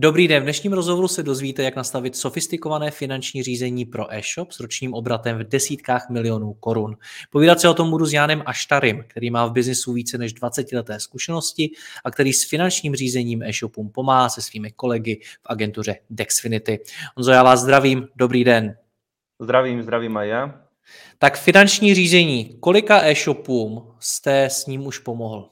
Dobrý den, v dnešním rozhovoru se dozvíte, jak nastavit sofistikované finanční řízení pro e-shop s ročním obratem v desítkách milionů korun. Povídat se o tom budu s Jánem Aštarym, který má v biznisu více než 20 leté zkušenosti a který s finančním řízením e-shopům pomáhá se svými kolegy v agentuře Dexfinity. Honzo, já vás zdravím, dobrý den. Zdravím, zdravím a já. Tak finanční řízení, kolika e-shopům jste s ním už pomohl?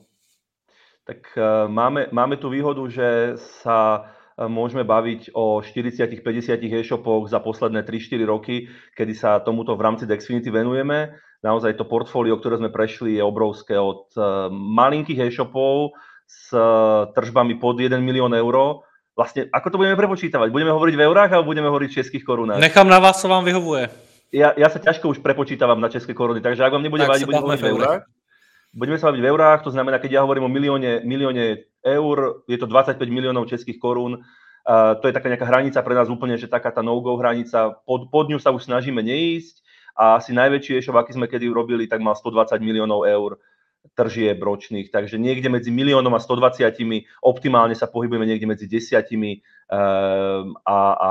Tak uh, máme, máme tu výhodu, že sa môžeme baviť o 40-50 e-shopoch za posledné 3-4 roky, kedy sa tomuto v rámci Dexfinity venujeme. Naozaj to portfólio, ktoré sme prešli, je obrovské od e, malinkých e-shopov s e, tržbami pod 1 milión eur. Vlastne, ako to budeme prepočítavať? Budeme hovoriť v eurách alebo budeme hovoriť v českých korunách? Nechám na vás, co vám vyhovuje. Ja, ja sa ťažko už prepočítavam na české koruny, takže ak vám nebude vadiť, budeme hovoriť v eurách. Budeme sa baviť v eurách, to znamená, keď ja hovorím o milióne, milióne eur, je to 25 miliónov českých korún. Uh, to je taká nejaká hranica pre nás úplne, že taká tá no-go hranica, pod, pod ňu sa už snažíme neísť a asi najväčší e-shop, aký sme kedy urobili, tak mal 120 miliónov eur tržieb ročných, takže niekde medzi miliónom a 120, optimálne sa pohybujeme niekde medzi desiatimi um, a, a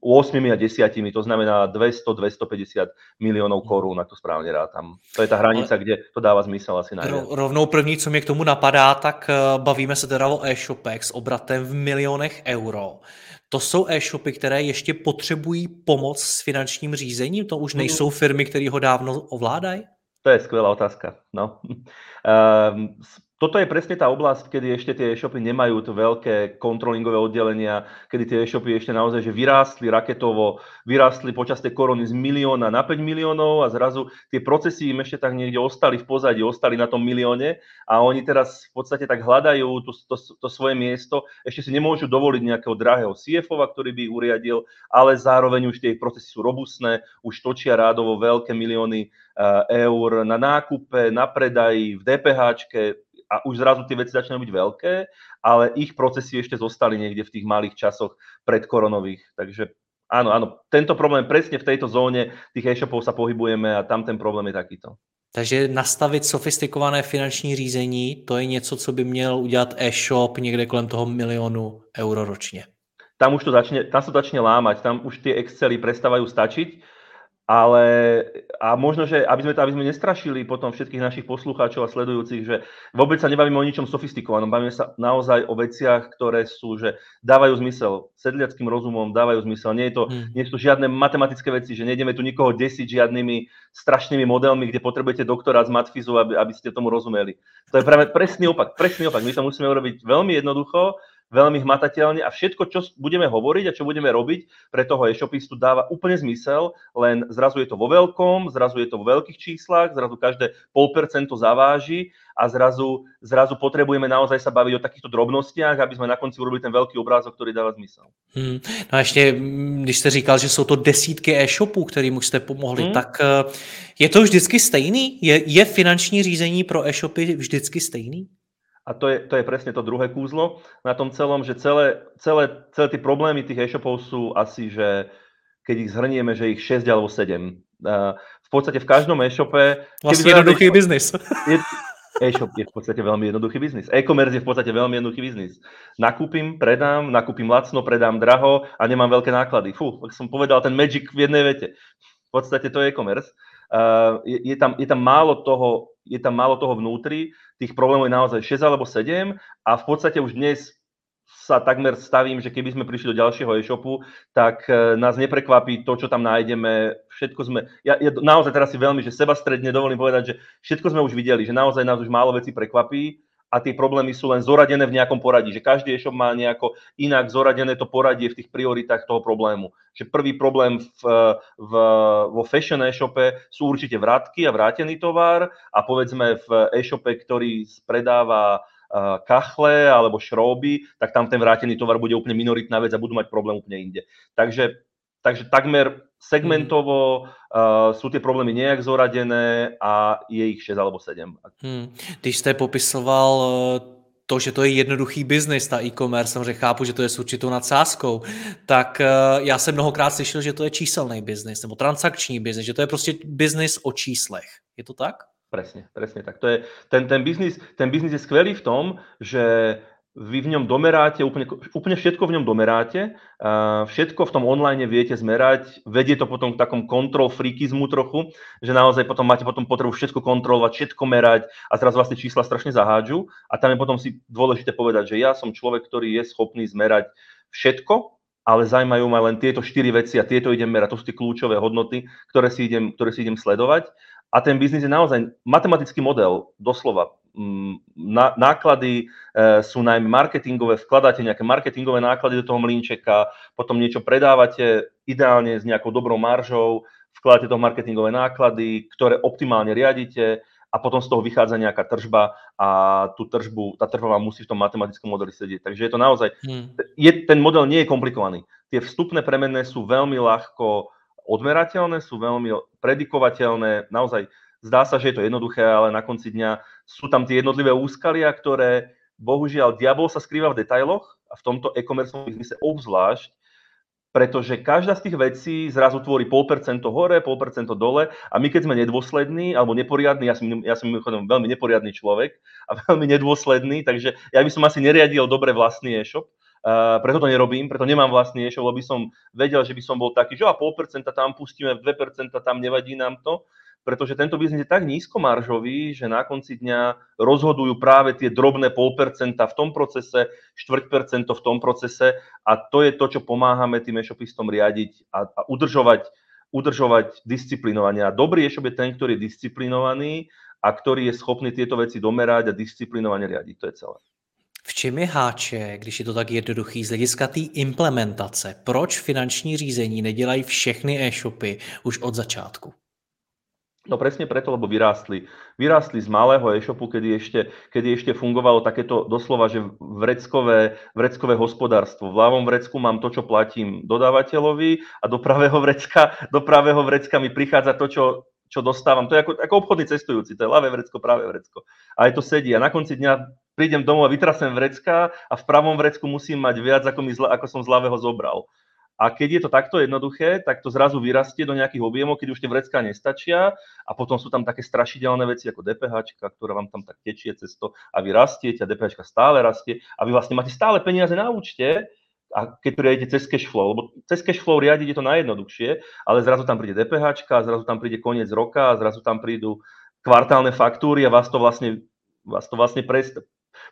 8 a 10, to znamená 200-250 miliónov korun, ak to správně rátam. To je ta hranice, Ale... kde to dává zmysel asi najviac. Rovnou první, co mě k tomu napadá, tak eh, bavíme se teda o e-shopech s obratem v milionech euro. To jsou e-shopy, které ještě potřebují pomoc s finančním řízením? To už nejsou firmy, které ho dávno ovládají? To je skvelá otázka. No. Toto je presne tá oblasť, kedy ešte tie e-shopy nemajú to veľké kontrolingové oddelenia, kedy tie e-shopy ešte naozaj že vyrástli raketovo, vyrástli počas tej korony z milióna na 5 miliónov a zrazu tie procesy im ešte tak niekde ostali v pozadí, ostali na tom milióne a oni teraz v podstate tak hľadajú to, to, to svoje miesto, ešte si nemôžu dovoliť nejakého drahého CFO, ktorý by ich uriadil, ale zároveň už tie procesy sú robustné, už točia rádovo veľké milióny eh, eur na nákupe, na predaji, v DPHčke, a už zrazu tie veci začínajú byť veľké, ale ich procesy ešte zostali niekde v tých malých časoch predkoronových. Takže áno, áno, tento problém presne v tejto zóne tých e-shopov sa pohybujeme a tam ten problém je takýto. Takže nastavit sofistikované finanční řízení, to je něco, co by měl udělat e-shop někde kolem toho milionu euro ročně. Tam už to začne, tam sa začne lámať, tam už tie Excely prestávajú stačiť ale a možno, že aby sme, to, aby sme nestrašili potom všetkých našich poslucháčov a sledujúcich, že vôbec sa nebavíme o ničom sofistikovanom, bavíme sa naozaj o veciach, ktoré sú, že dávajú zmysel sedliackým rozumom, dávajú zmysel. Nie, je to, hmm. nie sú žiadne matematické veci, že nejdeme tu nikoho desiť žiadnymi strašnými modelmi, kde potrebujete doktora z matfizu, aby, aby ste tomu rozumeli. To je práve presný opak, presný opak. My to musíme urobiť veľmi jednoducho, veľmi hmatateľne a všetko, čo budeme hovoriť a čo budeme robiť pre toho e-shopistu dáva úplne zmysel, len zrazu je to vo veľkom, zrazu je to vo veľkých číslach, zrazu každé pol percento zaváži a zrazu, zrazu potrebujeme naozaj sa baviť o takýchto drobnostiach, aby sme na konci urobili ten veľký obrázok, ktorý dáva zmysel. Hmm. No a ještě, když jste říkal, že jsou to desítky e-shopů, kterým už jste pomohli, hmm. tak eh, je to vždycky stejný? Je, je finanční řízení pro e-shopy vždycky stejný? A to je, to je presne to druhé kúzlo na tom celom, že celé, celé, celé tie problémy tých e-shopov sú asi, že keď ich zhrnieme, že ich 6 alebo 7. v podstate v každom e-shope... Vlastne jednoduchý biznis. e-shop je v podstate veľmi jednoduchý biznis. E-commerce je v podstate veľmi jednoduchý biznis. Nakúpim, predám, nakúpim lacno, predám draho a nemám veľké náklady. Fú, ak som povedal ten magic v jednej vete. V podstate to je e-commerce. Uh, je, je, tam, je tam málo toho je tam málo toho vnútri, tých problémov je naozaj 6 alebo 7 a v podstate už dnes sa takmer stavím, že keby sme prišli do ďalšieho e-shopu, tak e, nás neprekvapí to, čo tam nájdeme. Všetko sme, ja, ja naozaj teraz si veľmi, že seba stredne dovolím povedať, že všetko sme už videli, že naozaj nás už málo vecí prekvapí a tie problémy sú len zoradené v nejakom poradí, že každý e-shop má nejako inak zoradené to poradie v tých prioritách toho problému. Že prvý problém v, v, vo fashion e-shope sú určite vrátky a vrátený tovar a povedzme v e-shope, ktorý predáva kachle alebo šróby, tak tam ten vrátený tovar bude úplne minoritná vec a budú mať problém úplne inde. Takže Takže takmer segmentovo uh, sú ty problémy nějak zoradené a je jich 6 alebo 7. Hmm. Když jste popisoval eh, to, že to je jednoduchý biznis, ta e-commerce, samozřejmě chápu, že to je s určitou nadsázkou, tak eh, já jsem mnohokrát slyšel, že to je číselný biznis nebo transakční biznis, že to je prostě biznis o číslech. Je to tak? Presne, presne tak. To je, ten, ten, biznis, ten biznis je skvelý v tom, že vy v ňom domeráte, úplne, úplne všetko v ňom domeráte, všetko v tom online viete zmerať, vedie to potom k takom kontrol freakizmu trochu, že naozaj potom máte potom potrebu všetko kontrolovať, všetko merať a teraz vlastne čísla strašne zahádžu a tam je potom si dôležité povedať, že ja som človek, ktorý je schopný zmerať všetko, ale zaujímajú ma len tieto štyri veci a tieto idem merať, to sú tie kľúčové hodnoty, ktoré si idem, ktoré si idem sledovať. A ten biznis je naozaj matematický model, doslova. Náklady e, sú najmä marketingové, vkladáte nejaké marketingové náklady do toho mlínčeka, potom niečo predávate ideálne s nejakou dobrou maržou, vkladáte toho marketingové náklady, ktoré optimálne riadite a potom z toho vychádza nejaká tržba a tú tržbu, tá tržba vám musí v tom matematickom modeli sedieť. Takže je to naozaj, hmm. je, ten model nie je komplikovaný. Tie vstupné premenné sú veľmi ľahko odmerateľné, sú veľmi predikovateľné, naozaj Zdá sa, že je to jednoduché, ale na konci dňa sú tam tie jednotlivé úskalia, ktoré bohužiaľ diabol sa skrýva v detailoch a v tomto e-commerce biznise obzvlášť, pretože každá z tých vecí zrazu tvorí 0,5% hore, 0,5% dole a my keď sme nedôslední alebo neporiadní, ja som, ja som veľmi neporiadný človek a veľmi nedôsledný, takže ja by som asi neriadil dobre vlastný e-shop, Uh, preto to nerobím, preto nemám vlastný e-shop, lebo by som vedel, že by som bol taký, že a 0,5% tam pustíme, 2% tam nevadí nám to pretože tento biznis je tak nízkomaržový, že na konci dňa rozhodujú práve tie drobné pol percenta v tom procese, štvrť percento v tom procese a to je to, čo pomáhame tým e-shopistom riadiť a, a udržovať, udržovať disciplinovanie. A dobrý e-shop je ten, ktorý je disciplinovaný a ktorý je schopný tieto veci domerať a disciplinovane riadiť. To je celé. V čem je háče, když je to tak jednoduchý, z hlediska té implementace? Proč finanční řízení nedělají všechny e-shopy už od začátku? No presne preto, lebo vyrástli. Vyrástli z malého e-shopu, kedy ešte, kedy ešte fungovalo takéto doslova, že vreckové, vreckové hospodárstvo. V ľavom vrecku mám to, čo platím dodávateľovi a do pravého vrecka, do pravého vrecka mi prichádza to, čo, čo dostávam. To je ako, ako obchodný cestujúci, to je ľavé vrecko, pravé vrecko. A aj to sedí. A na konci dňa prídem domov a vytrasem vrecka a v pravom vrecku musím mať viac, ako, mi zla, ako som z ľavého zobral. A keď je to takto jednoduché, tak to zrazu vyrastie do nejakých objemov, keď už tie vrecká nestačia a potom sú tam také strašidelné veci ako DPH, ktorá vám tam tak tečie cez to a vy rastiete a DPH stále rastie a vy vlastne máte stále peniaze na účte, a keď riadite cez cashflow, lebo cez cashflow riadiť je to najjednoduchšie, ale zrazu tam príde DPH, zrazu tam príde koniec roka, zrazu tam prídu kvartálne faktúry a vás to vlastne, vás to vlastne pre,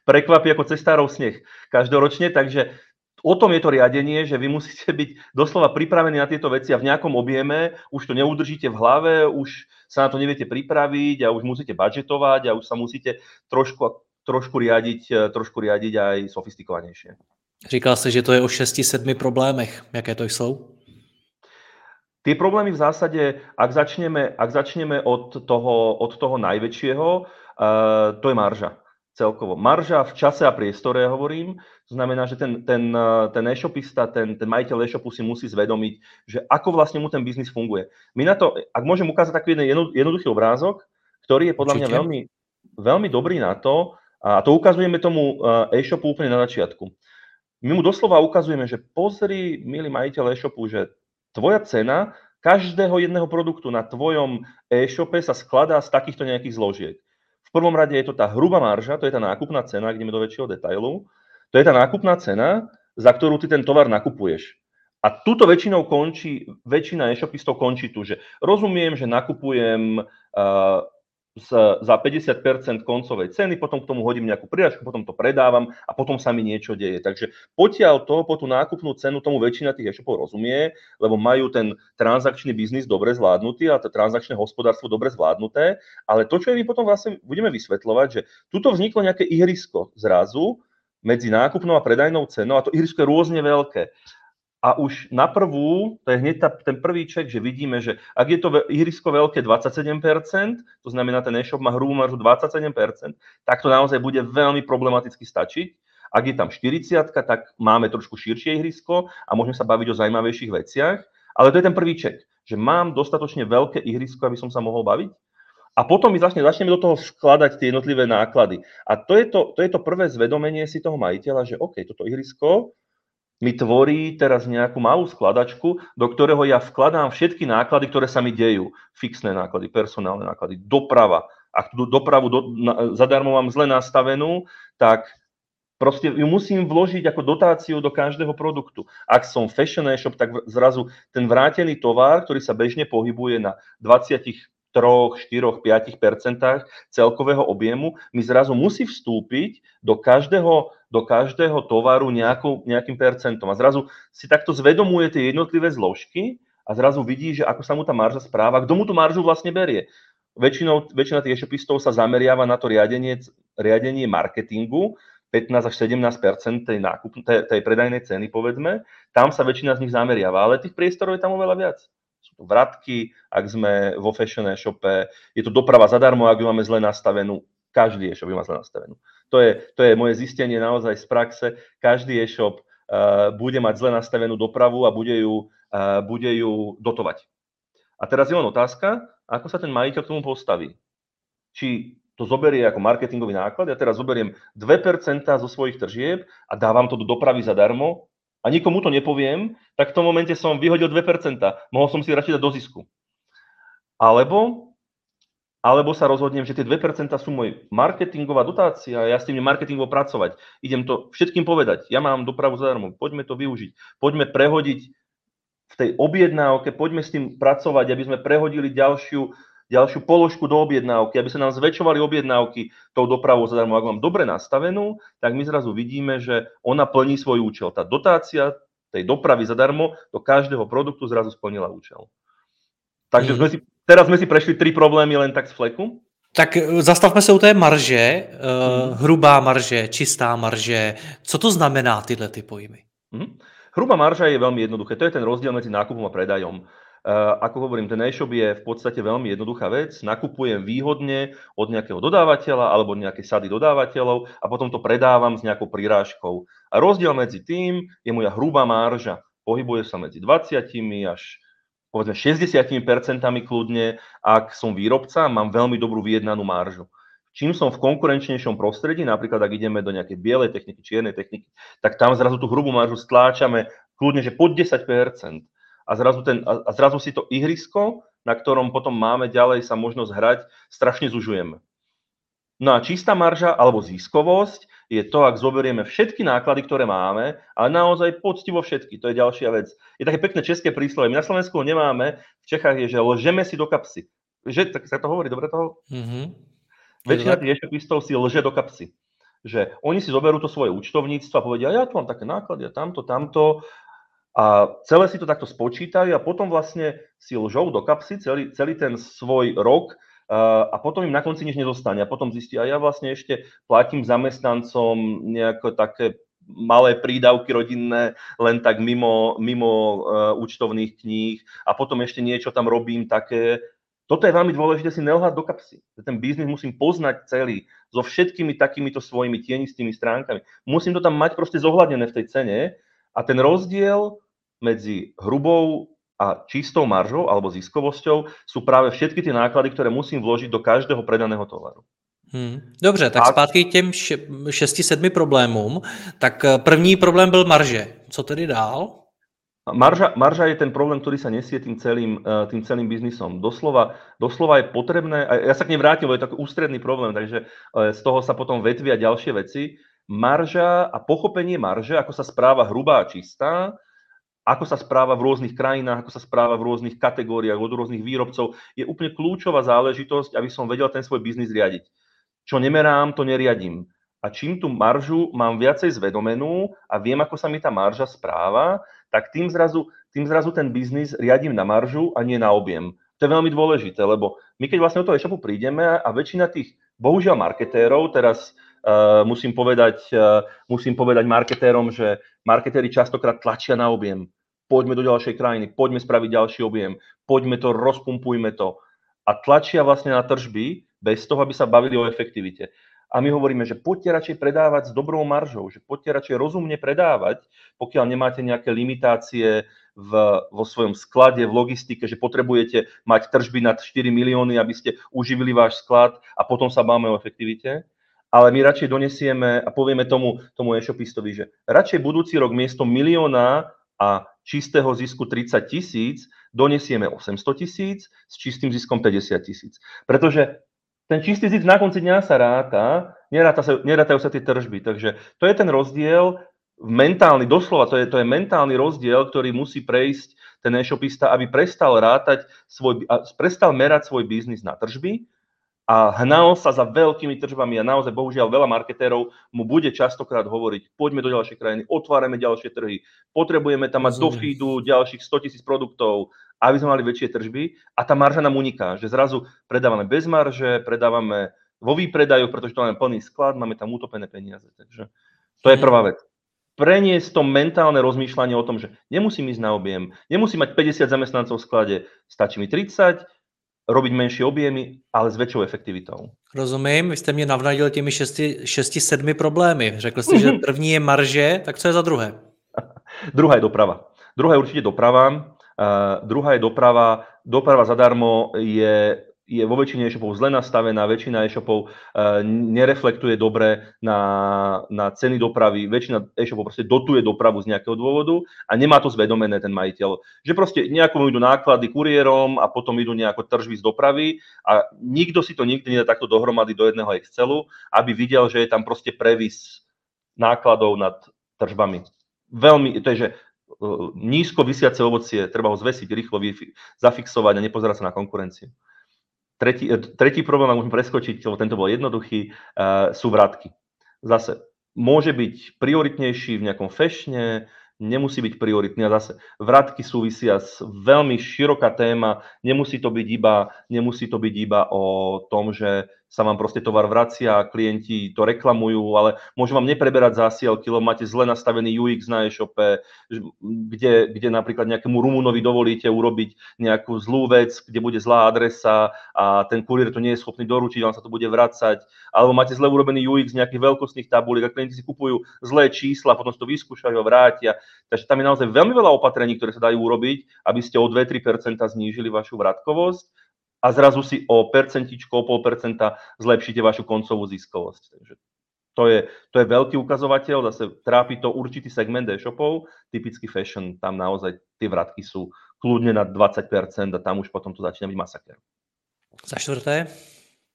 prekvapí ako cestárov sneh každoročne, takže o tom je to riadenie, že vy musíte byť doslova pripravení na tieto veci a v nejakom objeme už to neudržíte v hlave, už sa na to neviete pripraviť a už musíte budžetovať a už sa musíte trošku, trošku, riadiť, e, trošku riadiť aj sofistikovanejšie. Říkal jste, že to je o 6-7 problémech. Jaké to jsou? Tie problémy v zásade, ak začneme, ak začneme od, toho, od toho najväčšieho, uh, to je marža celkovo. Marža v čase a priestore, hovorím, to znamená, že ten, ten, ten e-shopista, ten, ten majiteľ e-shopu si musí zvedomiť, že ako vlastne mu ten biznis funguje. My na to, ak môžem ukázať taký jeden jednoduchý obrázok, ktorý je podľa mňa veľmi, veľmi dobrý na to, a to ukazujeme tomu e-shopu úplne na začiatku. My mu doslova ukazujeme, že pozri, milý majiteľ e-shopu, že tvoja cena každého jedného produktu na tvojom e-shope sa skladá z takýchto nejakých zložiek prvom rade je to tá hrubá marža, to je tá nákupná cena, ideme do väčšieho detailu. To je tá nákupná cena, za ktorú ty ten tovar nakupuješ. A túto väčšinou končí, väčšina e-shopistov končí tu, že rozumiem, že nakupujem uh, za 50% koncovej ceny, potom k tomu hodím nejakú pridačku, potom to predávam a potom sa mi niečo deje. Takže potiaľ to, po tú nákupnú cenu tomu väčšina tých e-shopov rozumie, lebo majú ten transakčný biznis dobre zvládnutý a to transakčné hospodárstvo dobre zvládnuté, ale to, čo my potom vlastne budeme vysvetľovať, že tuto vzniklo nejaké ihrisko zrazu medzi nákupnou a predajnou cenou a to ihrisko je rôzne veľké a už na prvú, to je hneď tá, ten prvý ček, že vidíme, že ak je to ihrisko veľké 27%, to znamená, ten e-shop má hrubú maržu 27%, tak to naozaj bude veľmi problematicky stačiť. Ak je tam 40, tak máme trošku širšie ihrisko a môžeme sa baviť o zaujímavejších veciach. Ale to je ten prvý ček, že mám dostatočne veľké ihrisko, aby som sa mohol baviť. A potom my začne, začneme do toho vkladať tie jednotlivé náklady. A to je to, to je to prvé zvedomenie si toho majiteľa, že OK, toto ihrisko mi tvorí teraz nejakú malú skladačku, do ktorého ja vkladám všetky náklady, ktoré sa mi dejú. Fixné náklady, personálne náklady, doprava. Ak tú dopravu do, na, zadarmo mám zle nastavenú, tak proste ju musím vložiť ako dotáciu do každého produktu. Ak som fashion e-shop, tak zrazu ten vrátený tovar, ktorý sa bežne pohybuje na 20 3, 4, 5% celkového objemu, mi zrazu musí vstúpiť do každého, do každého tovaru nejakou, nejakým percentom. A zrazu si takto zvedomuje tie jednotlivé zložky a zrazu vidí, že ako sa mu tá marža správa, kto mu tú maržu vlastne berie. Väčšinou, väčšina tých e-shopistov sa zameriava na to riadenie, riadenie marketingu, 15 až 17 tej, nákup, tej, tej predajnej ceny, povedzme. Tam sa väčšina z nich zameriava, ale tých priestorov je tam oveľa viac to vratky, ak sme vo fashion e-shope, je to doprava zadarmo, ak ju máme zle nastavenú, každý e-shop má zle nastavenú. To je, to je moje zistenie naozaj z praxe, každý e-shop uh, bude mať zle nastavenú dopravu a bude ju, uh, bude ju dotovať. A teraz je len otázka, ako sa ten majiteľ k tomu postaví. Či to zoberie ako marketingový náklad, ja teraz zoberiem 2% zo svojich tržieb a dávam to do dopravy zadarmo, a nikomu to nepoviem, tak v tom momente som vyhodil 2%. Mohol som si radšej dať do zisku. Alebo, alebo sa rozhodnem, že tie 2% sú môj marketingová dotácia ja s tým marketingovo pracovať. Idem to všetkým povedať. Ja mám dopravu zadarmo, poďme to využiť. Poďme prehodiť v tej objednávke, poďme s tým pracovať, aby sme prehodili ďalšiu ďalšiu položku do objednávky, aby sa nám zväčšovali objednávky tou dopravou zadarmo. Ak mám dobre nastavenú, tak my zrazu vidíme, že ona plní svoj účel. Tá dotácia tej dopravy zadarmo do každého produktu zrazu splnila účel. Takže mm. sme si, teraz sme si prešli tri problémy len tak z fleku. Tak e, zastavme se u té marže, uh, hrubá marže, čistá marže. Co to znamená tyhle ty pojmy? Mm. Hrubá marža je veľmi jednoduché. To je ten rozdiel medzi nákupom a predajom. Eh, ako hovorím, ten e-shop je v podstate veľmi jednoduchá vec. Nakupujem výhodne od nejakého dodávateľa alebo nejaké sady dodávateľov a potom to predávam s nejakou prirážkou. A rozdiel medzi tým je moja hrubá marža. Pohybuje sa medzi 20 až povedzme 60 percentami kľudne, ak som výrobca, mám veľmi dobrú vyjednanú maržu. Čím som v konkurenčnejšom prostredí, napríklad ak ideme do nejakej bielej techniky, čiernej techniky, tak tam zrazu tú hrubú maržu stláčame kľudne, že pod 10 a zrazu, ten, a zrazu si to ihrisko, na ktorom potom máme ďalej sa možnosť hrať, strašne zužujeme. No a čistá marža alebo ziskovosť je to, ak zoberieme všetky náklady, ktoré máme, ale naozaj poctivo všetky. To je ďalšia vec. Je také pekné české príslovie. My na Slovensku nemáme, v Čechách je, že lžeme si do kapsy. Že, tak sa to hovorí, dobre toho? Mm-hmm. Väčšina tých e si lže do kapsy. Že oni si zoberú to svoje účtovníctvo a povedia, ja tu mám také náklady a tamto, tamto a celé si to takto spočítajú a potom vlastne si lžou do kapsy celý, celý ten svoj rok a potom im na konci nič nedostane. A potom zistí, a ja vlastne ešte platím zamestnancom nejaké také malé prídavky rodinné, len tak mimo, mimo uh, účtovných kníh a potom ešte niečo tam robím také. Toto je veľmi dôležité si nelhať do kapsy. Ten biznis musím poznať celý, so všetkými takýmito svojimi tienistými stránkami. Musím to tam mať proste zohľadnené v tej cene a ten rozdiel medzi hrubou a čistou maržou alebo ziskovosťou sú práve všetky tie náklady, ktoré musím vložiť do každého predaného tovaru. Hmm. Dobře, tak a... zpátky k těm šesti, sedmi problémům. Tak eh, první problém byl marže. Co tedy dál? Marža, marža je ten problém, ktorý sa nesie tým celým, eh, tým celým biznisom. Doslova, doslova je potrebné, a ja sa k nej vrátim, je to taký ústredný problém, takže eh, z toho sa potom vetvia ďalšie veci. Marža a pochopenie marže, ako sa správa hrubá a čistá, ako sa správa v rôznych krajinách, ako sa správa v rôznych kategóriách od rôznych výrobcov, je úplne kľúčová záležitosť, aby som vedel ten svoj biznis riadiť. Čo nemerám, to neriadím. A čím tú maržu mám viacej zvedomenú a viem, ako sa mi tá marža správa, tak tým zrazu, tým zrazu ten biznis riadím na maržu a nie na objem. To je veľmi dôležité, lebo my keď vlastne do toho e-shopu prídeme a väčšina tých, bohužiaľ, marketérov, teraz uh, musím, povedať, uh, musím povedať marketérom, že marketéri častokrát tlačia na objem poďme do ďalšej krajiny, poďme spraviť ďalší objem, poďme to, rozpumpujme to. A tlačia vlastne na tržby bez toho, aby sa bavili o efektivite. A my hovoríme, že poďte radšej predávať s dobrou maržou, že poďte radšej rozumne predávať, pokiaľ nemáte nejaké limitácie v, vo svojom sklade, v logistike, že potrebujete mať tržby nad 4 milióny, aby ste uživili váš sklad a potom sa báme o efektivite. Ale my radšej donesieme a povieme tomu, tomu e-shopistovi, že radšej budúci rok miesto milióna a čistého zisku 30 tisíc donesieme 800 tisíc, s čistým ziskom 50 tisíc. Pretože ten čistý zisk na konci dňa sa ráta, neráta sa, nerátajú sa tie tržby. Takže to je ten rozdiel, mentálny, doslova to je, to je mentálny rozdiel, ktorý musí prejsť ten e-shopista, aby prestal rátať svoj, prestal merať svoj biznis na tržby a hnal sa za veľkými tržbami a naozaj bohužiaľ veľa marketérov mu bude častokrát hovoriť, poďme do ďalšej krajiny, otvárame ďalšie trhy, potrebujeme tam mať do feedu ďalších 100 tisíc produktov, aby sme mali väčšie tržby a tá marža nám uniká, že zrazu predávame bez marže, predávame vo výpredajoch, pretože to máme plný sklad, máme tam utopené peniaze. Takže to je prvá vec. Preniesť to mentálne rozmýšľanie o tom, že nemusím ísť na objem, nemusím mať 50 zamestnancov v sklade, stačí mi 30, robiť menšie objemy, ale s väčšou efektivitou. Rozumím, vy jste mě navnadil těmi šesti, šesti sedmi problémy. Řekl jste, že první je marže, tak co je za druhé? druhá je doprava. Druhá je určite doprava. Uh, druhá je doprava. Doprava zadarmo je je vo väčšine e-shopov zle nastavená, väčšina e-shopov uh, nereflektuje dobre na, na ceny dopravy, väčšina e-shopov proste dotuje dopravu z nejakého dôvodu a nemá to zvedomené ten majiteľ. Že proste nejako idú náklady kuriérom a potom idú nejako tržby z dopravy a nikto si to nikdy nedá takto dohromady do jedného Excelu, aby videl, že je tam proste previs nákladov nad tržbami. Veľmi, to je, že uh, nízko vysiace ovocie, treba ho zvesiť, rýchlo zafixovať a nepozerať sa na konkurenciu. Tretí, e, tretí problém, ak môžem preskočiť, lebo tento bol jednoduchý, uh, sú vratky. Zase môže byť prioritnejší v nejakom fešne, nemusí byť prioritný. A zase vratky súvisia s veľmi široká téma, nemusí to byť iba, nemusí to byť iba o tom, že sa vám proste tovar vracia, klienti to reklamujú, ale môžu vám nepreberať zásielky, lebo máte zle nastavený UX na e-shope, kde, kde napríklad nejakému Rumunovi dovolíte urobiť nejakú zlú vec, kde bude zlá adresa a ten kuriér to nie je schopný doručiť, on sa to bude vracať, alebo máte zle urobený UX nejakých veľkostných tabuliek a klienti si kupujú zlé čísla, potom si to vyskúšajú a vrátia. Takže tam je naozaj veľmi veľa opatrení, ktoré sa dajú urobiť, aby ste o 2-3% znížili vašu vratkovosť a zrazu si o percentičko, o pol percenta zlepšíte vašu koncovú ziskovosť. Takže to je, to je veľký ukazovateľ, zase trápi to určitý segment e-shopov, typicky fashion, tam naozaj tie vratky sú kľudne na 20% a tam už potom to začína byť masaker. Za štvrté?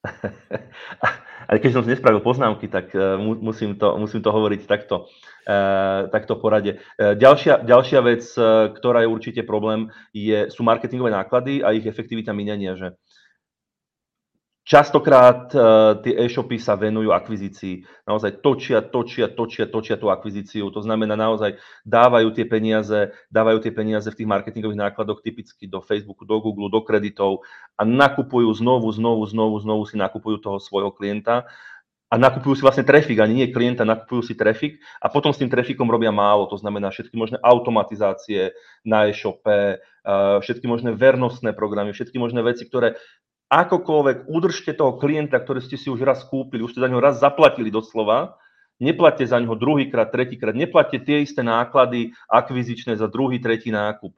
Aj keď som si nespravil poznámky, tak uh, musím, to, musím to hovoriť takto, uh, takto porade. Uh, ďalšia, ďalšia vec, uh, ktorá je určite problém, je, sú marketingové náklady a ich efektivita minenia. Že Častokrát uh, tie e-shopy sa venujú akvizícii. Naozaj točia, točia, točia, točia tú akvizíciu. To znamená naozaj dávajú tie peniaze, dávajú tie peniaze v tých marketingových nákladoch typicky do Facebooku, do Google, do kreditov a nakupujú znovu, znovu, znovu, znovu si nakupujú toho svojho klienta a nakupujú si vlastne trafik, ani nie klienta, nakupujú si trafik a potom s tým trafikom robia málo, to znamená všetky možné automatizácie na e-shope, všetky možné vernostné programy, všetky možné veci, ktoré akokoľvek udržte toho klienta, ktorý ste si už raz kúpili, už ste za neho raz zaplatili doslova, neplatte za neho druhýkrát, tretíkrát, neplatte tie isté náklady akvizičné za druhý, tretí nákup.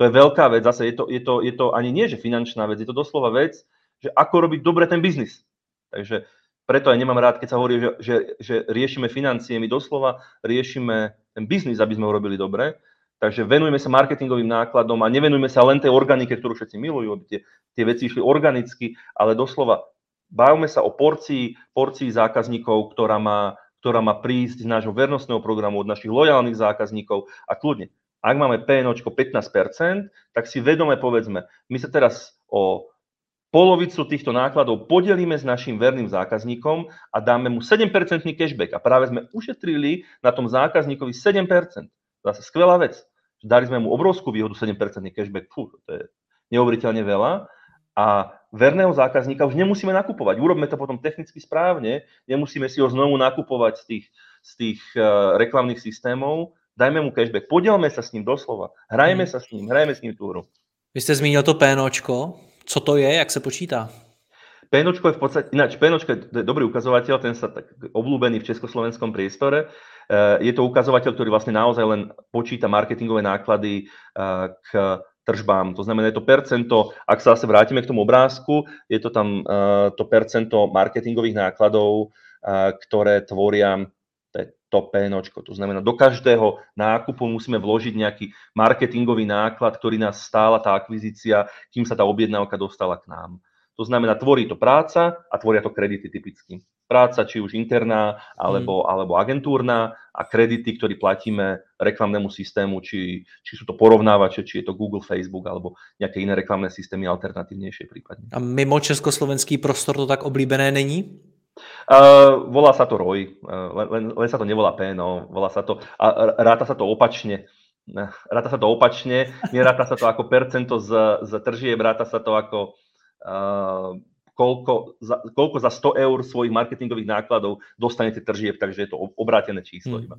To je veľká vec, zase je to, je, to, je to ani nie, že finančná vec, je to doslova vec, že ako robiť dobre ten biznis. Takže preto aj nemám rád, keď sa hovorí, že, že, že riešime financie, my doslova riešime ten biznis, aby sme ho robili dobre. Takže venujme sa marketingovým nákladom a nevenujme sa len tej organike, ktorú všetci milujú, aby tie, tie veci išli organicky, ale doslova bavme sa o porcii, porcii zákazníkov, ktorá má, ktorá má prísť z nášho vernostného programu, od našich lojálnych zákazníkov a kľudne ak máme PNOčko 15%, tak si vedome povedzme, my sa teraz o polovicu týchto nákladov podelíme s našim verným zákazníkom a dáme mu 7% cashback. A práve sme ušetrili na tom zákazníkovi 7%. Zase skvelá vec. Dali sme mu obrovskú výhodu 7% cashback. Fú, to je neuveriteľne veľa. A verného zákazníka už nemusíme nakupovať. Urobme to potom technicky správne, nemusíme si ho znovu nakupovať z tých, z tých uh, reklamných systémov. Dajme mu cashback, podielme sa s ním doslova, hrajme hmm. sa s ním, hrajme s ním tú hru. Vy jste zmínil to PNOčko. Co to je, jak se počítá? PNOčko je v podstate, ináč PNOčko je dobrý ukazovateľ, ten sa tak obľúbený v československom priestore. Eh, je to ukazovateľ, ktorý vlastne naozaj len počíta marketingové náklady eh, k tržbám. To znamená, je to percento, ak sa zase vrátime k tomu obrázku, je to tam eh, to percento marketingových nákladov, ktoré tvoria to PNOčko. To znamená, do každého nákupu musíme vložiť nejaký marketingový náklad, ktorý nás stála tá akvizícia, kým sa tá objednávka dostala k nám. To znamená, tvorí to práca a tvoria to kredity typicky. Práca, či už interná alebo, mm. alebo agentúrna a kredity, ktoré platíme reklamnému systému, či, či sú to porovnávače, či je to Google, Facebook alebo nejaké iné reklamné systémy alternatívnejšie prípadne. A mimo československý prostor to tak oblíbené není? Uh, volá sa to ROI, uh, len, len sa to nevolá PNO, volá sa to, a ráta sa to opačne. Ráta sa to opačne, neráta sa to ako percento z, z tržieb, ráta sa to ako koľko za, koľko za 100 eur svojich marketingových nákladov dostanete tržieb, takže je to obrátené číslo hmm. iba.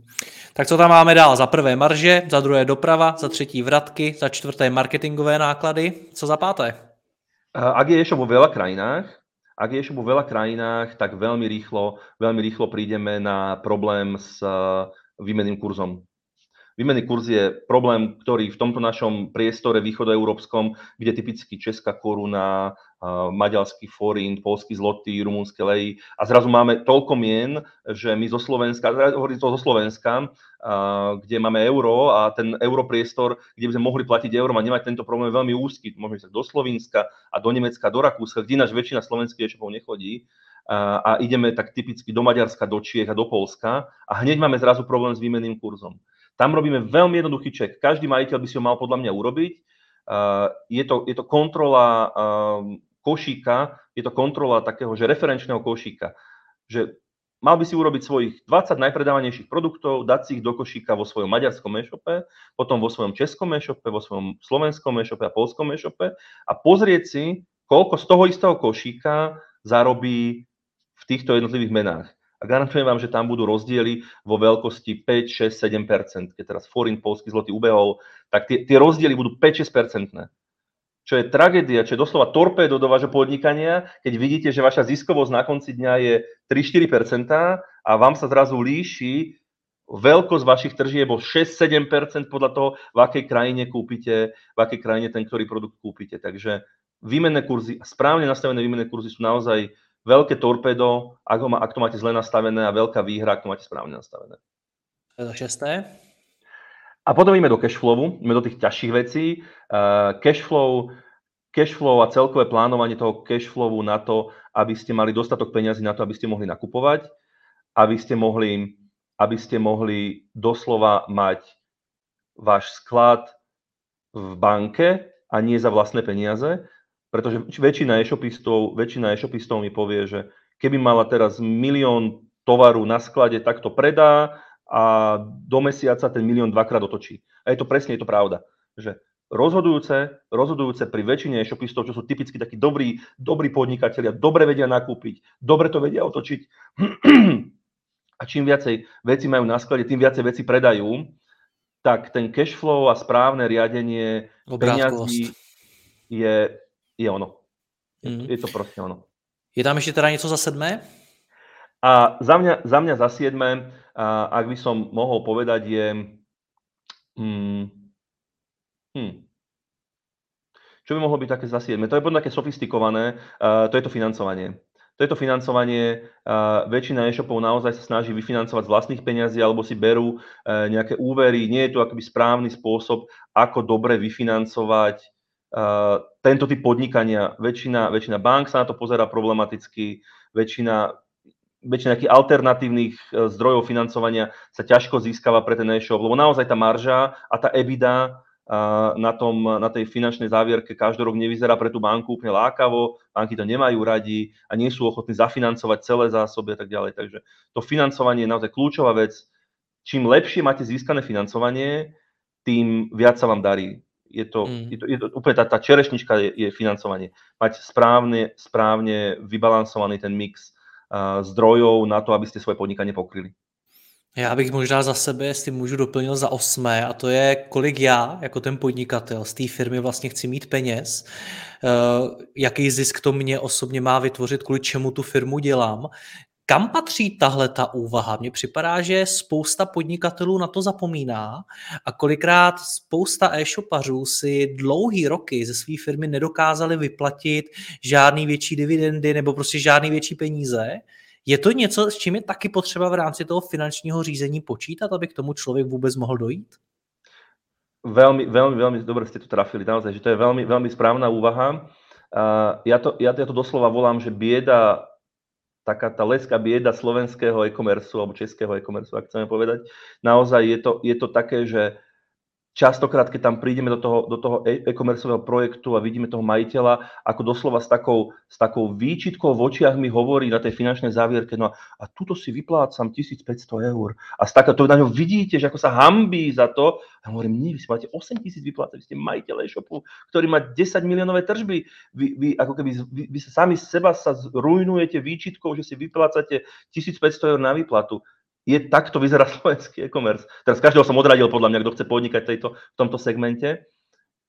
Tak co tam máme dál? Za prvé marže, za druhé doprava, za třetí vratky, za čtvrté marketingové náklady. Co za páté? Ak je ešte vo veľa krajinách, ak je vo veľa krajinách, tak veľmi rýchlo, veľmi rýchlo prídeme na problém s eh, výmenným kurzom. Výmenný kurz je problém, ktorý v tomto našom priestore východoeurópskom, kde typicky česká koruna, maďarský forint, polský zloty, rumúnske leji a zrazu máme toľko mien, že my zo Slovenska, hovorím to zo Slovenska, kde máme euro a ten europriestor, kde by sme mohli platiť euro a nemať tento problém veľmi úzky. Môžeme sa do Slovenska a do Nemecka, do Rakúska, kde ináč väčšina slovenských e-shopov nechodí a ideme tak typicky do Maďarska, do Čiech a do Polska a hneď máme zrazu problém s výmenným kurzom. Tam robíme veľmi jednoduchý ček. Každý majiteľ by si ho mal podľa mňa urobiť. Je to, je to kontrola košíka, je to kontrola takého, že referenčného košíka. Že mal by si urobiť svojich 20 najpredávanejších produktov, dať si ich do košíka vo svojom maďarskom e-shope, potom vo svojom českom e-shope, vo svojom slovenskom e-shope a polskom e-shope a pozrieť si, koľko z toho istého košíka zarobí v týchto jednotlivých menách. A garantujem vám, že tam budú rozdiely vo veľkosti 5, 6, 7 Keď teraz forint, polský zlotý ubehol, tak tie, tie rozdiely budú 5-6 čo je tragédia, čo je doslova torpédo do vášho podnikania, keď vidíte, že vaša ziskovosť na konci dňa je 3-4% a vám sa zrazu líši veľkosť vašich tržieb o 6-7% podľa toho, v akej krajine kúpite, v akej krajine ten ktorý produkt kúpite. Takže výmenné kurzy, správne nastavené výmenné kurzy sú naozaj veľké torpédo, ak, ho má, ak to máte zle nastavené a veľká výhra, ak to máte správne nastavené. To šesté. A potom ideme do cashflowu, ideme do tých ťažších vecí. Uh, cashflow, cashflow a celkové plánovanie toho cashflowu na to, aby ste mali dostatok peňazí na to, aby ste mohli nakupovať, aby ste mohli, aby ste mohli doslova mať váš sklad v banke a nie za vlastné peniaze, pretože väčšina e-shopistov, väčšina e-shopistov mi povie, že keby mala teraz milión tovaru na sklade, tak to predá, a do mesiaca ten milión dvakrát otočí. A je to presne, je to pravda. Že rozhodujúce, rozhodujúce pri väčšine e-shopistov, čo sú typicky takí dobrí, dobrí podnikatelia, dobre vedia nakúpiť, dobre to vedia otočiť a čím viacej veci majú na sklade, tým viacej veci predajú, tak ten cash flow a správne riadenie peňazí je, je ono. Mm. Je to proste ono. Je tam ešte teda niečo za sedmé? A za mňa, za mňa za siedme, ak by som mohol povedať, je... Hmm, hmm, čo by mohlo byť také za siedme? To je potom také sofistikované, to je to financovanie. To je to financovanie, väčšina e-shopov naozaj sa snaží vyfinancovať z vlastných peňazí alebo si berú uh, nejaké úvery. Nie je to akoby správny spôsob, ako dobre vyfinancovať tento typ podnikania. Väčšina, väčšina bank sa na to pozera problematicky, väčšina väčšina nejakých alternatívnych zdrojov financovania sa ťažko získava pre ten e-shop, lebo naozaj tá marža a tá EBITDA na, tom, na tej finančnej závierke každý rok nevyzerá pre tú banku úplne lákavo, banky to nemajú radi a nie sú ochotní zafinancovať celé zásoby a tak ďalej. Takže to financovanie je naozaj kľúčová vec. Čím lepšie máte získané financovanie, tým viac sa vám darí. Je to, mm. je to, je to úplne tá, tá čerešnička je, je financovanie. Mať správne, správne vybalansovaný ten mix zdrojov na to, aby ste svoje podnikanie pokryli. Já bych možná za sebe, jestli můžu doplnil za osmé, a to je, kolik já, jako ten podnikatel z té firmy vlastně chci mít peněz, eh, jaký zisk to mě osobně má vytvořit, kvůli čemu tu firmu dělám, kam patří tahle ta úvaha? Mně připadá, že spousta podnikatelů na to zapomíná a kolikrát spousta e-shopařů si dlouhý roky ze své firmy nedokázali vyplatit žádný větší dividendy nebo prostě žádný větší peníze, je to něco, s čím je taky potřeba v rámci toho finančního řízení počítat, aby k tomu člověk vůbec mohl dojít? Veľmi, veľmi, veľmi dobre ste to trafili, naozaj, že to je veľmi, veľmi správna úvaha. Uh, ja, to, ja, ja to doslova volám, že bieda, taká tá leská bieda slovenského e-commerce alebo českého e-commerce, ak chceme povedať, naozaj je to, je to také, že častokrát, keď tam prídeme do toho, do toho e- e-commerceového projektu a vidíme toho majiteľa, ako doslova s takou, s takou výčitkou v očiach mi hovorí na tej finančnej závierke, no a tuto si vyplácam 1500 eur. A z taká, to na ňo vidíte, že ako sa hambí za to. A hovorím, nie, vy si máte 8000 vyplácať, vy ste majiteľ e-shopu, ktorý má 10 miliónové tržby. Vy, vy, ako keby, vy, vy sa sami seba sa rujnujete výčitkou, že si vyplácate 1500 eur na výplatu je takto vyzerá slovenský e-commerce. Teraz každého som odradil podľa mňa, kto chce podnikať tejto, v tomto segmente.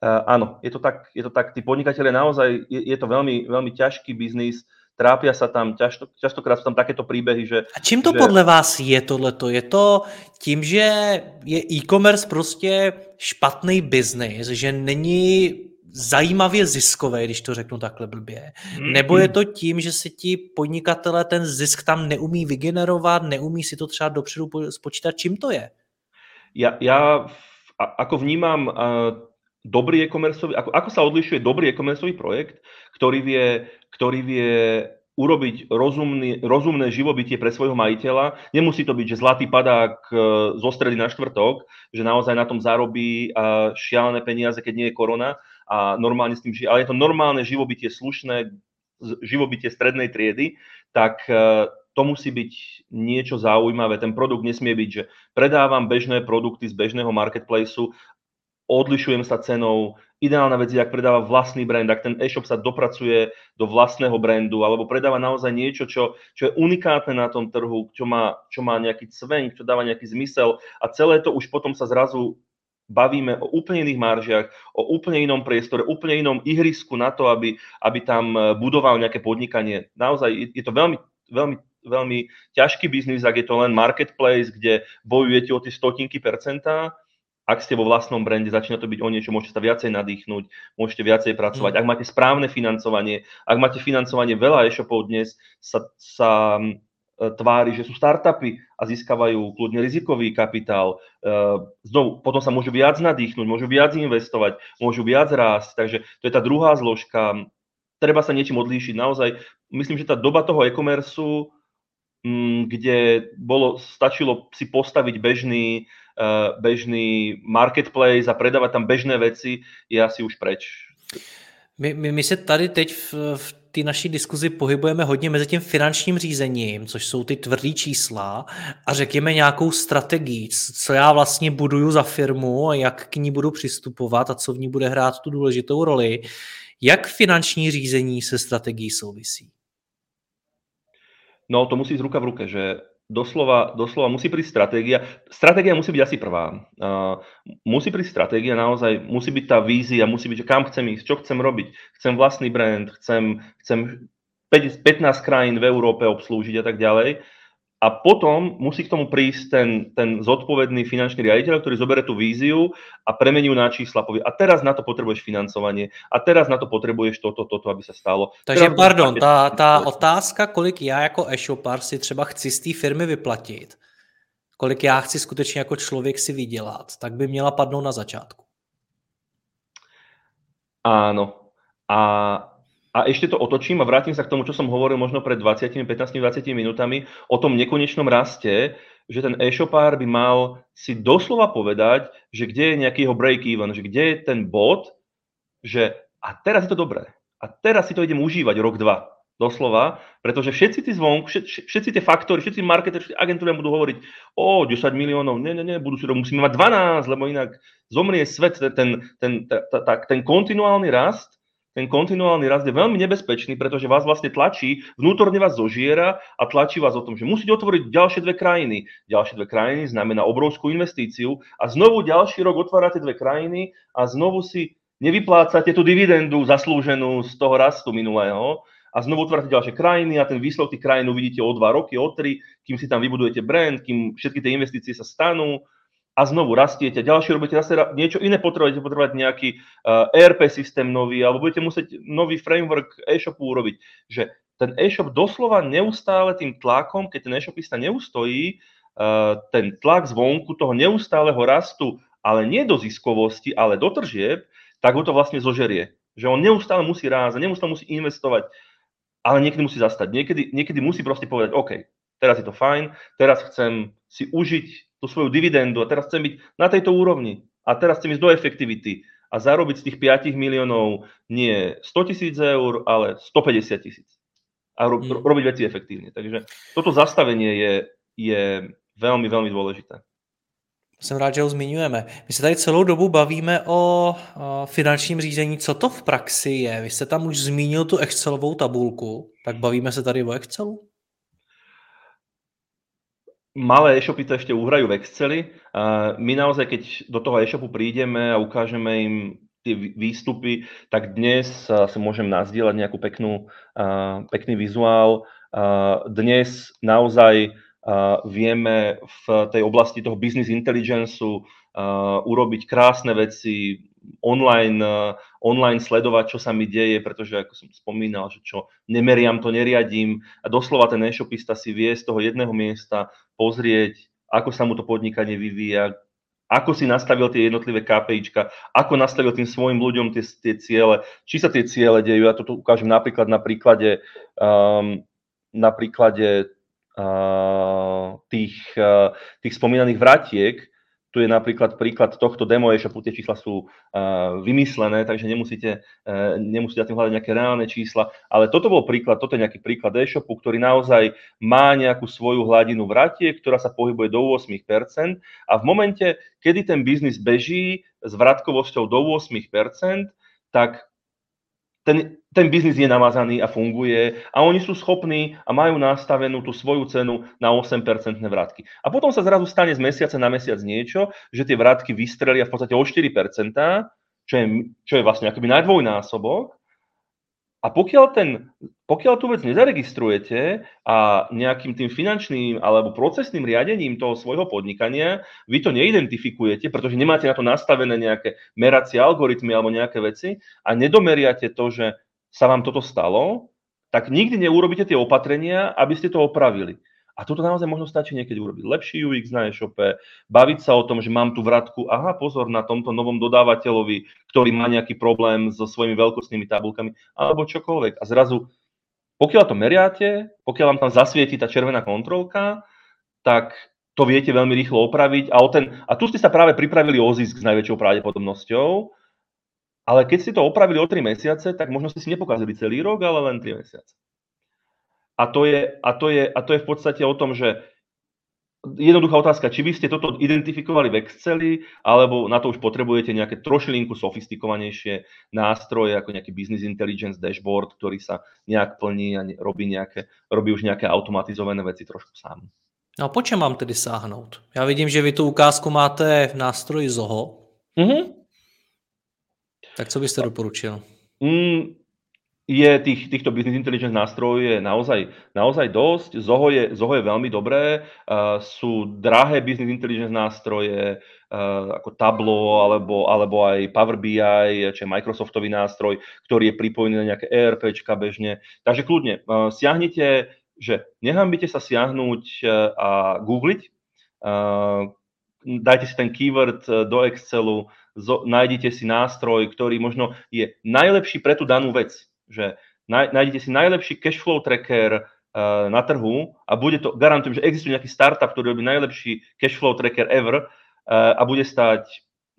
Uh, áno, je to tak, je to tak, tí podnikatelia naozaj, je, je to veľmi, veľmi ťažký biznis, trápia sa tam, často, častokrát sú tam takéto príbehy, že... A čím to že... podle vás je tohleto? Je to tím, že je e-commerce prostě špatný biznis, že není zajímavě ziskové, když to řeknu takhle blbě. Mm-hmm. Nebo je to tím, že si ti podnikatelé ten zisk tam neumí vygenerovat, neumí si to třeba dopředu spočítat, čím to je? Ja, ja ako vnímam uh, dobrý e-commerce, ako, ako sa odlišuje dobrý e-commerce projekt, ktorý vie, ktorý vie urobiť rozumný, rozumné živobytie pre svojho majiteľa. Nemusí to byť, že zlatý padák e, zo stredy na štvrtok, že naozaj na tom zarobí šialené peniaze, keď nie je korona, a normálne s tým žije, ale je to normálne živobytie slušné, živobytie strednej triedy, tak e, to musí byť niečo zaujímavé. Ten produkt nesmie byť, že predávam bežné produkty z bežného marketplaceu, odlišujem sa cenou. Ideálna vec je, ak predáva vlastný brand, ak ten e-shop sa dopracuje do vlastného brandu, alebo predáva naozaj niečo, čo, čo je unikátne na tom trhu, čo má, čo má nejaký cvenk, čo dáva nejaký zmysel a celé to už potom sa zrazu bavíme o úplne iných maržiach, o úplne inom priestore, úplne inom ihrisku na to, aby, aby tam e, budoval nejaké podnikanie. Naozaj je to veľmi, veľmi, veľmi ťažký biznis, ak je to len marketplace, kde bojujete o tie stotinky percentá, ak ste vo vlastnom brande, začína to byť o niečo, môžete sa viacej nadýchnuť, môžete viacej pracovať. Mm. Ak máte správne financovanie, ak máte financovanie veľa e-shopov dnes, sa, sa tvári, že sú startupy a získavajú kľudne rizikový kapitál. E, znovu, potom sa môžu viac nadýchnuť, môžu viac investovať, môžu viac rásť. Takže to je tá druhá zložka. Treba sa niečím odlíšiť. Naozaj, myslím, že tá doba toho e-commerce, mm, kde bolo, stačilo si postaviť bežný, e, bežný marketplace a predávať tam bežné veci, je asi už preč. My, my, my se tady teď v, v té naší diskuzi pohybujeme hodně mezi tím finančním řízením, což jsou ty tvrdý čísla, a řekněme nějakou strategii, co já vlastně buduju za firmu a jak k ní budu přistupovat a co v ní bude hrát tu důležitou roli. Jak finanční řízení se strategií souvisí? No, to musí z ruka v ruke, že doslova, doslova musí prísť stratégia. Stratégia musí byť asi prvá. Uh, musí prísť stratégia, naozaj musí byť tá vízia, musí byť, že kam chcem ísť, čo chcem robiť. Chcem vlastný brand, chcem, chcem 15 krajín v Európe obslúžiť a tak ďalej. A potom musí k tomu prísť ten, ten zodpovedný finančný riaditeľ, ktorý zoberie tú víziu a premení ju na čísla. Povie, a teraz na to potrebuješ financovanie, a teraz na to potrebuješ toto, toto, aby sa stalo. Takže teraz pardon, tá, tá otázka, kolik já jako e-shopar si třeba chci z té firmy vyplatit, kolik já chci skutečně jako člověk si vydělat, tak by měla padnout na začátku. Áno. A A ešte to otočím a vrátim sa k tomu, čo som hovoril možno pred 20, 15, 20 minútami o tom nekonečnom raste, že ten e-shopár by mal si doslova povedať, že kde je nejaký jeho break-even, že kde je ten bod, že a teraz je to dobré. A teraz si to idem užívať rok, dva. Doslova, pretože všetci tí zvonku, všetci, tie faktory, všetci marketeri, všetci agentúry budú hovoriť o 10 miliónov, nie, nie, nie, budú si to, musíme mať 12, lebo inak zomrie svet, ten, ten, ten, ten kontinuálny rast ten kontinuálny rast je veľmi nebezpečný, pretože vás vlastne tlačí, vnútorne vás zožiera a tlačí vás o tom, že musíte otvoriť ďalšie dve krajiny. Ďalšie dve krajiny znamená obrovskú investíciu a znovu ďalší rok otvárate dve krajiny a znovu si nevyplácate tú dividendu zaslúženú z toho rastu minulého a znovu otvárate ďalšie krajiny a ten výsledok tých krajín uvidíte o dva roky, o tri, kým si tam vybudujete brand, kým všetky tie investície sa stanú a znovu rastiete, ďalšie robíte zase niečo iné, potrebujete potrebovať nejaký uh, eh, ERP systém nový, alebo budete musieť nový framework e-shopu urobiť, že ten e-shop doslova neustále tým tlakom, keď ten e-shopista neustojí, uh, ten tlak zvonku toho neustáleho rastu, ale nie do ziskovosti, ale do tržieb, tak ho to vlastne zožerie. Že on neustále musí rázať, neustále musí investovať, ale niekedy musí zastať. Niekedy, niekedy musí proste povedať, OK, teraz je to fajn, teraz chcem si užiť tú svoju dividendu a teraz chcem byť na tejto úrovni a teraz chcem ísť do efektivity a zarobiť z tých 5 miliónov nie 100 tisíc eur, ale 150 tisíc. A ro- mm. robiť veci efektívne. Takže toto zastavenie je, je veľmi, veľmi dôležité. Jsem rád, že ho zmiňujeme. My se tady celou dobu bavíme o, finančním řízení. Co to v praxi je? Vy jste tam už zmínil tu Excelovou tabulku, tak bavíme se tady o Excelu? Malé e-shopy to ešte uhrajú v Exceli. My naozaj, keď do toho e-shopu prídeme a ukážeme im tie výstupy, tak dnes si môžem nazdieľať nejakú peknú, pekný vizuál. Dnes naozaj vieme v tej oblasti toho business intelligence urobiť krásne veci, online, online sledovať, čo sa mi deje, pretože ako som spomínal, že čo nemeriam, to neriadím a doslova ten e-shopista si vie z toho jedného miesta pozrieť, ako sa mu to podnikanie vyvíja, ako si nastavil tie jednotlivé KPIčka, ako nastavil tým svojim ľuďom tie, tie ciele, či sa tie ciele dejú. Ja toto ukážem napríklad na príklade, um, na príklade uh, tých, uh, tých spomínaných vratiek, tu je napríklad príklad tohto demo e-shopu, tie čísla sú uh, vymyslené, takže nemusíte, uh, nemusíte tým hľadať nejaké reálne čísla, ale toto bol príklad, toto je nejaký príklad e-shopu, ktorý naozaj má nejakú svoju hladinu vratie, ktorá sa pohybuje do 8% a v momente, kedy ten biznis beží s vratkovosťou do 8%, tak ten, ten biznis je namazaný a funguje a oni sú schopní a majú nastavenú tú svoju cenu na 8% vratky. A potom sa zrazu stane z mesiaca na mesiac niečo, že tie vratky vystrelia v podstate o 4%, čo je, čo je vlastne akoby najdvojnásobok a pokiaľ, ten, pokiaľ tú vec nezaregistrujete a nejakým tým finančným alebo procesným riadením toho svojho podnikania vy to neidentifikujete, pretože nemáte na to nastavené nejaké meracie algoritmy alebo nejaké veci a nedomeriate to, že sa vám toto stalo, tak nikdy neurobíte tie opatrenia, aby ste to opravili. A toto naozaj možno stačí niekedy urobiť lepší UX na e-shope, baviť sa o tom, že mám tú vratku, aha, pozor na tomto novom dodávateľovi, ktorý má nejaký problém so svojimi veľkostnými tabulkami, alebo čokoľvek. A zrazu, pokiaľ to meriate, pokiaľ vám tam zasvieti tá červená kontrolka, tak to viete veľmi rýchlo opraviť. A, o ten, a tu ste sa práve pripravili o zisk s najväčšou pravdepodobnosťou, ale keď ste to opravili o 3 mesiace, tak možno ste si nepokázali celý rok, ale len 3 mesiace. A to je, a to je, a to je v podstate o tom, že jednoduchá otázka, či vy ste toto identifikovali v Exceli, alebo na to už potrebujete nejaké trošilinku sofistikovanejšie nástroje, ako nejaký business intelligence dashboard, ktorý sa nejak plní a robí, nejaké, robí už nejaké automatizované veci trošku sám. No po čem mám tedy sáhnout? Já vidím, že vy tu ukázku máte v nástroji Zoho. Mm-hmm. Tak co byste doporučil? Mm, je tých, týchto business intelligence nástrojov je naozaj, naozaj dosť. Zoho je, Zoho je veľmi dobré. Uh, sú drahé business intelligence nástroje uh, ako Tableau alebo, alebo aj Power BI, je Microsoftový nástroj, ktorý je pripojený na nejaké ERPčka bežne. Takže kľudne, uh, siahnite, že nehambite sa siahnuť a googliť. Uh, dajte si ten keyword do Excelu, zo, nájdite si nástroj, ktorý možno je najlepší pre tú danú vec že nájdete si najlepší cashflow tracker na trhu a bude to, garantujem, že existuje nejaký startup, ktorý robí najlepší cashflow tracker ever a bude stať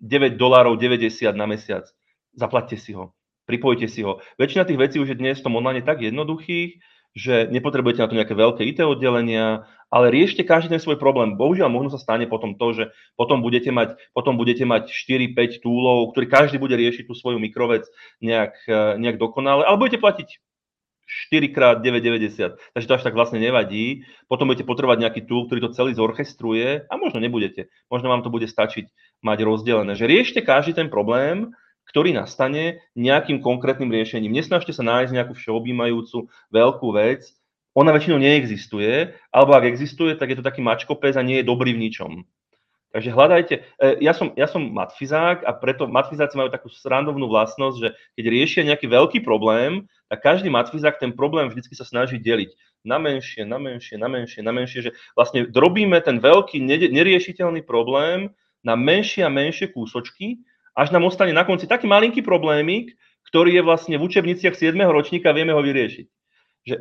9 dolárov 90 na mesiac. Zaplatte si ho, pripojte si ho. Väčšina tých vecí už je dnes v tom online tak jednoduchých, že nepotrebujete na to nejaké veľké IT oddelenia, ale riešte každý ten svoj problém. Bohužiaľ, možno sa stane potom to, že potom budete mať, potom budete mať 4-5 túlov, ktorý každý bude riešiť tú svoju mikrovec nejak, eh, nejak dokonale, ale budete platiť 4 x 9,90. Takže to až tak vlastne nevadí. Potom budete potrebovať nejaký tool, ktorý to celý zorchestruje a možno nebudete. Možno vám to bude stačiť mať rozdelené. Že riešte každý ten problém ktorý nastane nejakým konkrétnym riešením. Nesnažte sa nájsť nejakú všeobjímajúcu veľkú vec, ona väčšinou neexistuje, alebo ak existuje, tak je to taký mačkopes a nie je dobrý v ničom. Takže hľadajte, e, ja som, ja som matfizák a preto matfizáci majú takú srandovnú vlastnosť, že keď riešia nejaký veľký problém, tak každý matfizák ten problém vždy sa snaží deliť na menšie, na menšie, na menšie, na menšie, že vlastne drobíme ten veľký neriešiteľný problém na menšie a menšie kúsočky až nám ostane na konci taký malinký problémik, ktorý je vlastne v učebniciach 7. ročníka, vieme ho vyriešiť. Že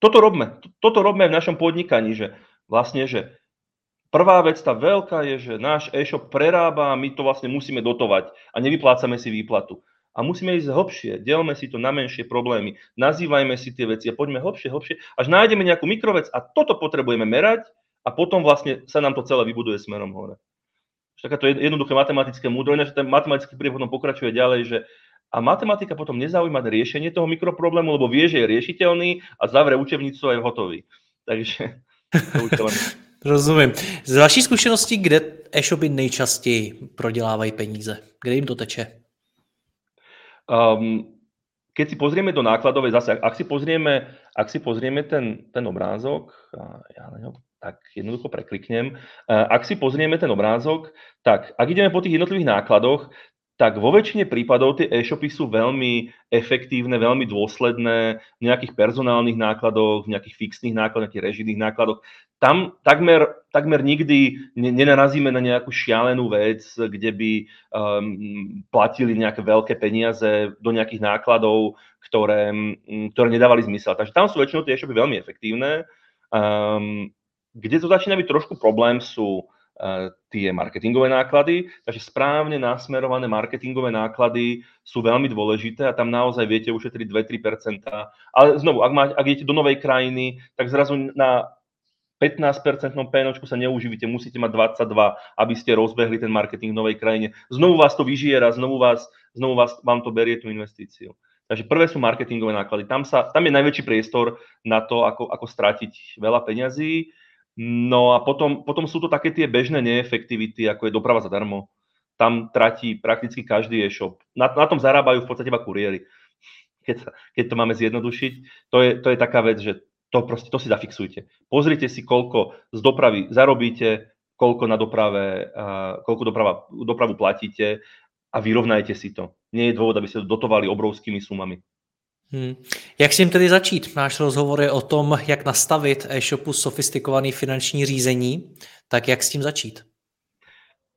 toto robme, toto robme v našom podnikaní, že vlastne, že prvá vec, tá veľká je, že náš e-shop prerába a my to vlastne musíme dotovať a nevyplácame si výplatu. A musíme ísť hlbšie, delme si to na menšie problémy, nazývajme si tie veci a poďme hlbšie, hlbšie, až nájdeme nejakú mikrovec a toto potrebujeme merať a potom vlastne sa nám to celé vybuduje smerom hore takéto jednoduché matematické múdro, ináč ten matematický príbeh potom pokračuje ďalej, že a matematika potom nezaujíma riešenie toho mikroproblému, lebo vie, že je riešiteľný a zavre učebnicu a je hotový. Takže to Rozumím. Z vaší zkušenosti, kde e-shopy nejčastěji prodělávají peníze? Kde jim to teče? Um, keď si pozrieme do nákladovej, zase, ak si pozrieme, ak si pozrieme ten, ten obrázok, ja ňo tak jednoducho prekliknem. Ak si pozrieme ten obrázok, tak ak ideme po tých jednotlivých nákladoch, tak vo väčšine prípadov tie e-shopy sú veľmi efektívne, veľmi dôsledné v nejakých personálnych nákladoch, v nejakých fixných nákladoch, nejakých režijných nákladoch. Tam takmer, takmer nikdy nenarazíme na nejakú šialenú vec, kde by um, platili nejaké veľké peniaze do nejakých nákladov, ktoré, ktoré nedávali zmysel. Takže tam sú väčšinou tie e-shopy veľmi efektívne. Um, kde to začína byť trošku problém sú uh, tie marketingové náklady, takže správne nasmerované marketingové náklady sú veľmi dôležité a tam naozaj viete ušetriť 2-3%. Ale znovu, ak, má, ak idete do novej krajiny, tak zrazu na 15-percentnom PNOčku sa neuživíte, musíte mať 22, aby ste rozbehli ten marketing v novej krajine. Znovu vás to vyžiera, znovu, vás, znovu vás, vám to berie tú investíciu. Takže prvé sú marketingové náklady. Tam, sa, tam je najväčší priestor na to, ako, ako stratiť veľa peňazí. No a potom, potom sú to také tie bežné neefektivity, ako je doprava zadarmo. Tam tratí prakticky každý e-shop. Na, na tom zarábajú v podstate iba kuriéry. Keď, keď to máme zjednodušiť, to je, to je taká vec, že to, proste, to si zafixujte. Pozrite si, koľko z dopravy zarobíte, koľko na doprave, uh, koľko doprava, dopravu platíte a vyrovnajte si to. Nie je dôvod, aby ste to dotovali obrovskými sumami. Hmm. Jak s tím tedy začít? Náš rozhovor je o tom, jak nastavit e-shopu sofistikovaný finanční řízení, tak jak s tím začít?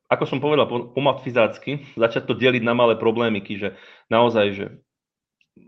Ako som povedal po, po matfizácky, začať to deliť na malé problémiky, že naozaj, že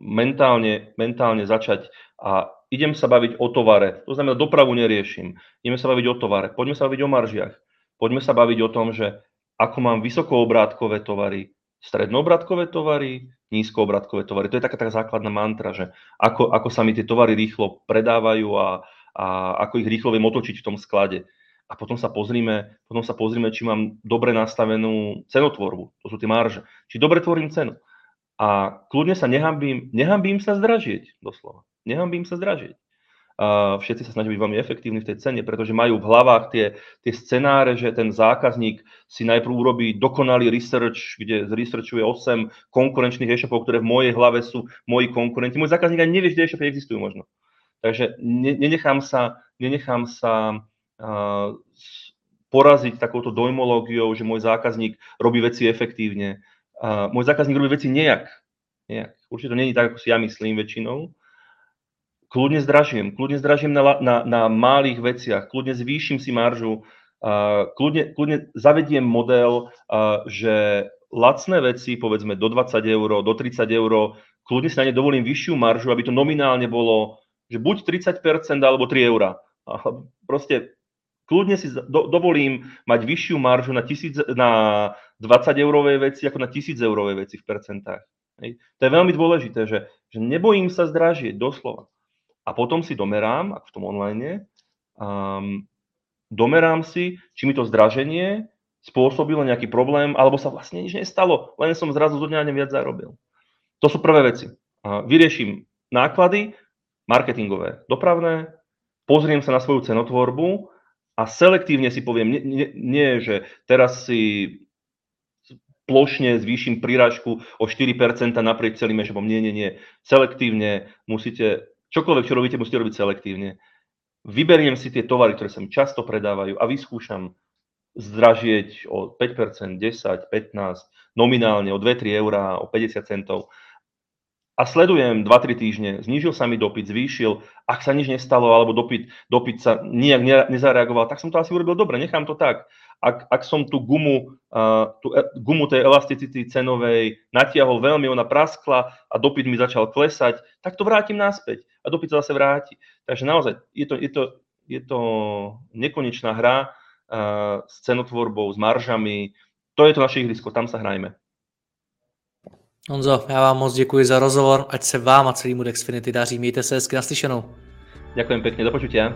mentálne, mentálne začať a idem sa baviť o tovare, to znamená dopravu neriešim, ideme sa baviť o tovare, poďme sa baviť o maržiach, poďme sa baviť o tom, že ako mám vysokoobrátkové tovary, strednoobratkové tovary, nízkoobrátkové tovary. To je taká, taká základná mantra, že ako, ako sa mi tie tovary rýchlo predávajú a, a ako ich rýchlo viem otočiť v tom sklade. A potom sa pozrime, potom sa pozrime, či mám dobre nastavenú cenotvorbu. To sú tie marže. Či dobre tvorím cenu. A kľudne sa nehambím, nehambím sa zdražieť, doslova. Nehambím sa zdražieť všetci sa snažia byť veľmi efektívni v tej cene, pretože majú v hlavách tie, tie scenáre, že ten zákazník si najprv urobí dokonalý research, kde zresearchuje 8 konkurenčných e-shopov, ktoré v mojej hlave sú moji konkurenti. Môj zákazník ani nevie, že e-shopy existujú možno. Takže nenechám sa, nenechám sa uh, poraziť takouto dojmológiou, že môj zákazník robí veci efektívne. Uh, môj zákazník robí veci nejak. nejak. Určite to je tak, ako si ja myslím väčšinou, kľudne zdražím, kľudne zdražím na, na, na malých veciach, kľudne zvýšim si maržu, uh, kľudne, kľudne zavediem model, uh, že lacné veci, povedzme do 20 eur, do 30 eur, kľudne si na ne dovolím vyššiu maržu, aby to nominálne bolo, že buď 30% alebo 3 eur. Proste kľudne si do, dovolím mať vyššiu maržu na, tisíc, na 20 eurové veci ako na 1000 eurové veci v percentách. Hej. To je veľmi dôležité, že, že nebojím sa zdražieť, doslova. A potom si domerám, ak v tom online, um, domerám si, či mi to zdraženie spôsobilo nejaký problém, alebo sa vlastne nič nestalo, len som zrazu zo dňa viac zarobil. To sú prvé veci. Vyrieším náklady, marketingové, dopravné, pozriem sa na svoju cenotvorbu a selektívne si poviem, nie, nie, že teraz si plošne zvýšim príražku o 4% naprieč celým e-shopom. Nie, nie, nie. Selektívne musíte, čokoľvek, čo robíte, musíte robiť selektívne. Vyberiem si tie tovary, ktoré sa mi často predávajú a vyskúšam zdražieť o 5%, 10, 15, nominálne o 2-3 eurá, o 50 centov. A sledujem 2-3 týždne, znížil sa mi dopyt, zvýšil, ak sa nič nestalo, alebo dopyt, dopyt sa nijak nezareagoval, tak som to asi urobil dobre, nechám to tak. Ak, ak som tú gumu, uh, tú e, gumu tej elasticity cenovej natiahol veľmi, ona praskla a dopyt mi začal klesať, tak to vrátim naspäť a dopyt sa zase vráti. Takže naozaj je to, je to, je to nekonečná hra, s cenotvorbou, s maržami. To je to naše ihrisko, tam sa hrajme. Honzo, já vám moc děkuji za rozhovor, ať se vám a celému Dexfinity daří. Mějte se hezky naslyšenou. Ďakujem pekne, do počutia.